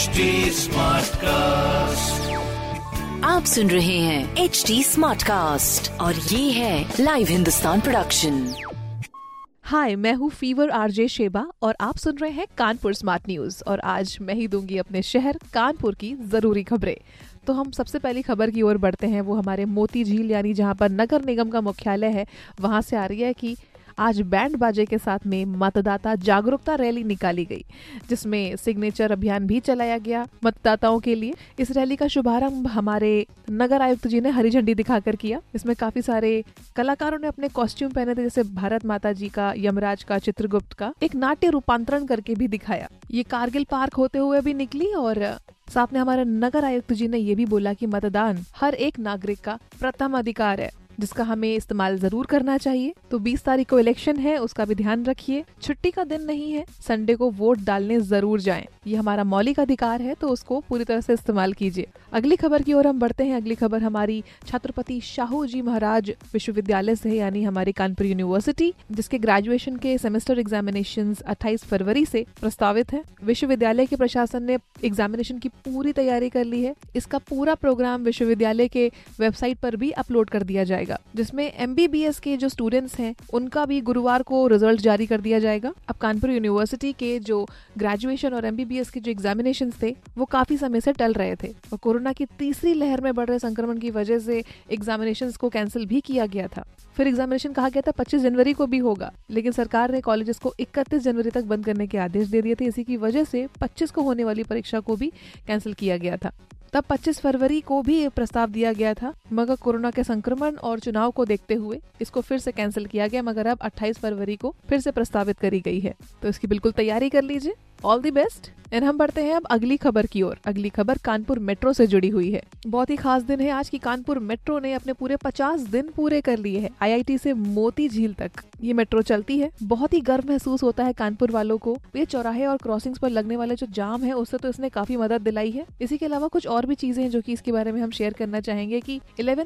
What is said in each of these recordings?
HD Smartcast. आप सुन रहे हैं एच डी स्मार्ट कास्ट और ये है लाइव हिंदुस्तान प्रोडक्शन हाय मैं हूँ फीवर आरजे शेबा और आप सुन रहे हैं कानपुर स्मार्ट न्यूज़ और आज मैं ही दूँगी अपने शहर कानपुर की ज़रूरी खबरें तो हम सबसे पहली खबर की ओर बढ़ते हैं वो हमारे मोती झील यानी जहाँ पर नगर निगम का मुख्यालय है वहाँ से आ रही है कि आज बैंड बाजे के साथ में मतदाता जागरूकता रैली निकाली गई, जिसमें सिग्नेचर अभियान भी चलाया गया मतदाताओं के लिए। इस रैली का शुभारंभ हमारे नगर आयुक्त जी ने हरी झंडी दिखाकर किया। इसमें काफ़ी सारे कलाकारों ने अपने कॉस्ट्यूम पहने थे, जैसे भारत माता जी का, यमराज का, चित्रगुप्त का, एक नाट्य रूपांतरण करके भी दिखाया। ये कारगिल पार्क होते हुए भी निकली और साथ में हमारे नगर आयुक्त जी ने ये भी बोला कि मतदान हर एक नागरिक का प्रथम अधिकार है। जिसका हमें इस्तेमाल ज़रूर करना चाहिए। तो 20 तारीख को इलेक्शन है, उसका भी ध्यान रखिए। छुट्टी का दिन नहीं है, संडे को वोट डालने ज़रूर जाएँ। ये हमारा मौलिक अधिकार है तो उसको पूरी तरह से इस्तेमाल कीजिए। अगली खबर की ओर हम बढ़ते हैं। अगली खबर हमारी छत्रपति शाहू जी महाराज विश्वविद्यालय से यानी हमारी कानपुर यूनिवर्सिटी, जिसके ग्रेजुएशन के सेमेस्टर एग्जामिनेशन 28 फरवरी से प्रस्तावित है। विश्वविद्यालय के प्रशासन ने एग्जामिनेशन की पूरी तैयारी कर ली है। इसका पूरा प्रोग्राम विश्वविद्यालय के वेबसाइट पर भी अपलोड कर दिया जाएगा। जिसमें एमबीबीएस के जो स्टूडेंट्स हैं, उनका भी गुरुवार को रिज़ल्ट जारी कर दिया जाएगा। अब कानपुर यूनिवर्सिटी के जो ग्रेजुएशन और एमबीबीएस के जो एग्जामिनेशन थे, वो काफ़ी समय से टल रहे थे और कोरोना की तीसरी लहर में बढ़ रहे संक्रमण की वजह से एग्जामिनेशन को कैंसिल भी किया गया था। फिर एग्जामिनेशन कहा गया था 25 जनवरी को भी होगा, लेकिन सरकार ने कॉलेजेस को 31 जनवरी तक बंद करने के आदेश दे दिए थे, इसी की वजह से 25 को होने वाली परीक्षा को भी कैंसिल किया गया था। तब 25 फरवरी को भी प्रस्ताव दिया गया था, मगर कोरोना के संक्रमण और चुनाव को देखते हुए इसको फिर से कैंसिल किया गया, मगर अब 28 फरवरी को फिर से प्रस्तावित करी गई है। तो इसकी बिल्कुल तैयारी कर लीजिए। All the best. एंड हम बढ़ते हैं अब अगली खबर की ओर। अगली खबर कानपुर मेट्रो से जुड़ी हुई है। बहुत ही खास दिन है आज की कानपुर मेट्रो ने अपने पूरे 50 दिन पूरे कर लिए हैं। आईआईटी से मोती झील तक। ये मेट्रो चलती है। बहुत ही गर्व महसूस होता है कानपुर वालों को। ये चौराहे और क्रॉसिंग्स पर लगने वाले जो जाम है, उससे तो इसने काफ़ी मदद दिलाई है। इसी के अलावा कुछ और भी चीज़ें हैं जो की इसके बारे में हम शेयर करना चाहेंगे की इलेवन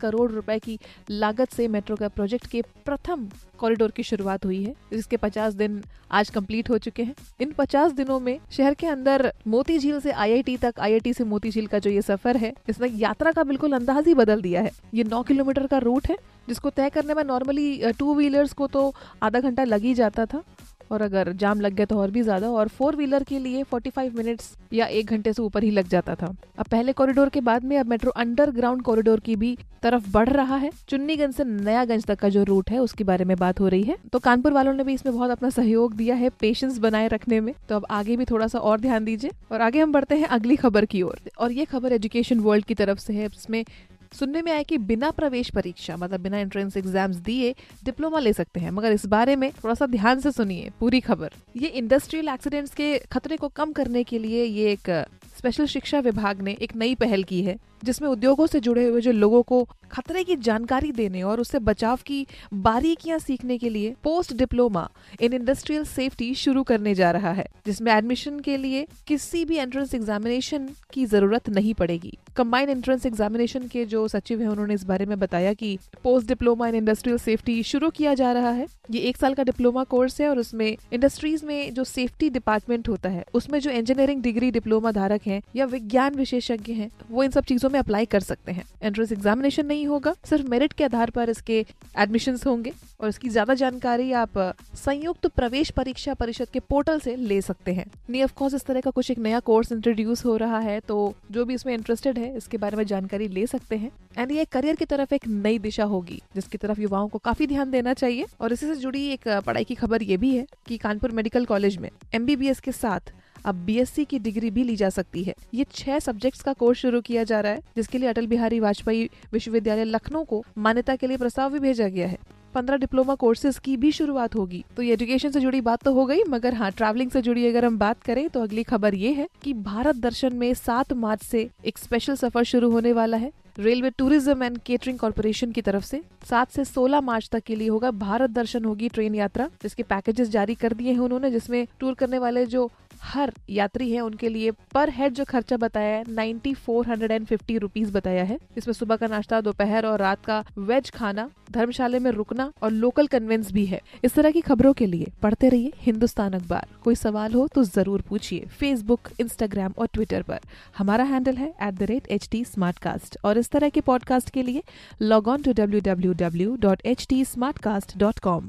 करोड़ रुपए की लागत से मेट्रो का प्रोजेक्ट के प्रथम कॉरिडोर की शुरुआत हुई है। जिसके 50 दिन आज कंप्लीट हो चुके हैं। इन 50 दिनों में शहर के अंदर मोती झील से आईआईटी तक, आईआईटी से मोती झील का जो ये सफ़र है, इसने यात्रा का बिल्कुल अंदाज ही बदल दिया है। ये नौ किलोमीटर का रूट है, जिसको तय करने में नॉर्मली टू व्हीलर्स को तो आधा घंटा लग ही जाता था। और अगर जाम लग गया तो और भी ज़्यादा। और फोर व्हीलर के लिए 45 मिनट्स या एक घंटे से ऊपर ही लग जाता था। अब पहले कॉरिडोर के बाद में अब मेट्रो अंडरग्राउंड कॉरिडोर की भी तरफ़ बढ़ रहा है। चुन्नीगंज से नयागंज तक का जो रूट है उसके बारे में बात हो रही है। तो कानपुर वालों ने भी इसमें बहुत अपना सहयोग दिया है पेशेंस बनाए रखने में। तो अब आगे भी थोड़ा सा और ध्यान दीजिए। और आगे हम बढ़ते हैं अगली खबर की ओर। और, ये खबर एजुकेशन वर्ल्ड की तरफ़ से है। इसमें सुनने में आया कि बिना प्रवेश परीक्षा मतलब बिना एंट्रेंस एग्ज़ाम्स दिए डिप्लोमा ले सकते हैं। मगर इस बारे में थोड़ा सा ध्यान से सुनिए, पूरी खबर। ये इंडस्ट्रियल एक्सीडेंट्स के खतरे को कम करने के लिए ये एक स्पेशल शिक्षा विभाग ने एक नई पहल की है। जिसमें उद्योगों से जुड़े हुए जो लोगों को खतरे की जानकारी देने और उससे बचाव की बारीकियाँ सीखने के लिए post diploma in industrial safety शुरू करने जा रहा है, जिसमें एडमिशन के लिए किसी भी एंट्रेंस एग्जामिनेशन की ज़रूरत नहीं पड़ेगी। कंबाइंड एंट्रेंस एग्जामिनेशन के जो सचिव है, उन्होंने इस बारे में बताया कि post diploma in industrial safety शुरू किया जा रहा है। ये एक साल का डिप्लोमा कोर्स है और उसमें इंडस्ट्रीज़ में जो सेफ्टी डिपार्टमेंट होता है, उसमें जो इंजीनियरिंग डिग्री डिप्लोमा धारक है या विज्ञान विशेषज्ञ है, वो इन सब चीज़ों में अप्लाई कर सकते हैं। एंट्रेंस एग्जामिनेशन नहीं होगा, सिर्फ़ मेरिट के आधार पर इसके एडमिशन होंगे और इसकी ज़्यादा जानकारी आप संयुक्त प्रवेश परीक्षा परिषद के पोर्टल से ले सकते हैं। नहीं ऑफकोर्स इस तरह का कुछ एक नया कोर्स इंट्रोड्यूस हो रहा है तो जो भी इसमें इंटरेस्टेड है, इसके बारे में जानकारी ले सकते हैं। एंड ये करियर की तरफ़ एक नई दिशा होगी, जिसकी तरफ़ युवाओं को काफ़ी ध्यान देना चाहिए। और इसी से जुड़ी एक पढ़ाई की खबर ये भी है कि कानपुर मेडिकल कॉलेज में एमबीबीएस के साथ अब बीएससी की डिग्री भी ली जा सकती है। ये छह सब्जेक्ट्स का कोर्स शुरू किया जा रहा है, जिसके लिए अटल बिहारी वाजपेयी विश्वविद्यालय लखनऊ को मान्यता के लिए प्रस्ताव भी भेजा गया है। पंद्रह डिप्लोमा कोर्सेज की भी शुरुआत होगी। तो ये एजुकेशन से जुड़ी बात तो हो गई, मगर हाँ ट्रैवलिंग से जुड़ी अगर हम बात करें तो अगली खबर ये है कि भारत दर्शन में सात मार्च से एक स्पेशल सफ़र शुरू होने वाला है। Railway tourism and catering corporation की तरफ़ से सात से सोलह मार्च तक के लिए होगा भारत दर्शन होगी ट्रेन यात्रा, जिसके पैकेजेस जारी कर दिए हैं उन्होंने, जिसमें टूर करने वाले जो हर यात्री है उनके लिए पर हेड जो खर्चा बताया है ninety four hundred and fifty rupees बताया है। इसमें सुबह का नाश्ता, दोपहर और रात का वेज खाना, धर्मशाला में रुकना और लोकल कन्वेंस भी है। इस तरह की खबरों के लिए पढ़ते रहिए हिंदुस्तान अखबार। कोई सवाल हो तो ज़रूर पूछिए फेसबुक इंस्टाग्राम और ट्विटर पर। हमारा हैंडल है एट और इस तरह के पॉडकास्ट के लिए log on to W W W dot H T smartcast dot com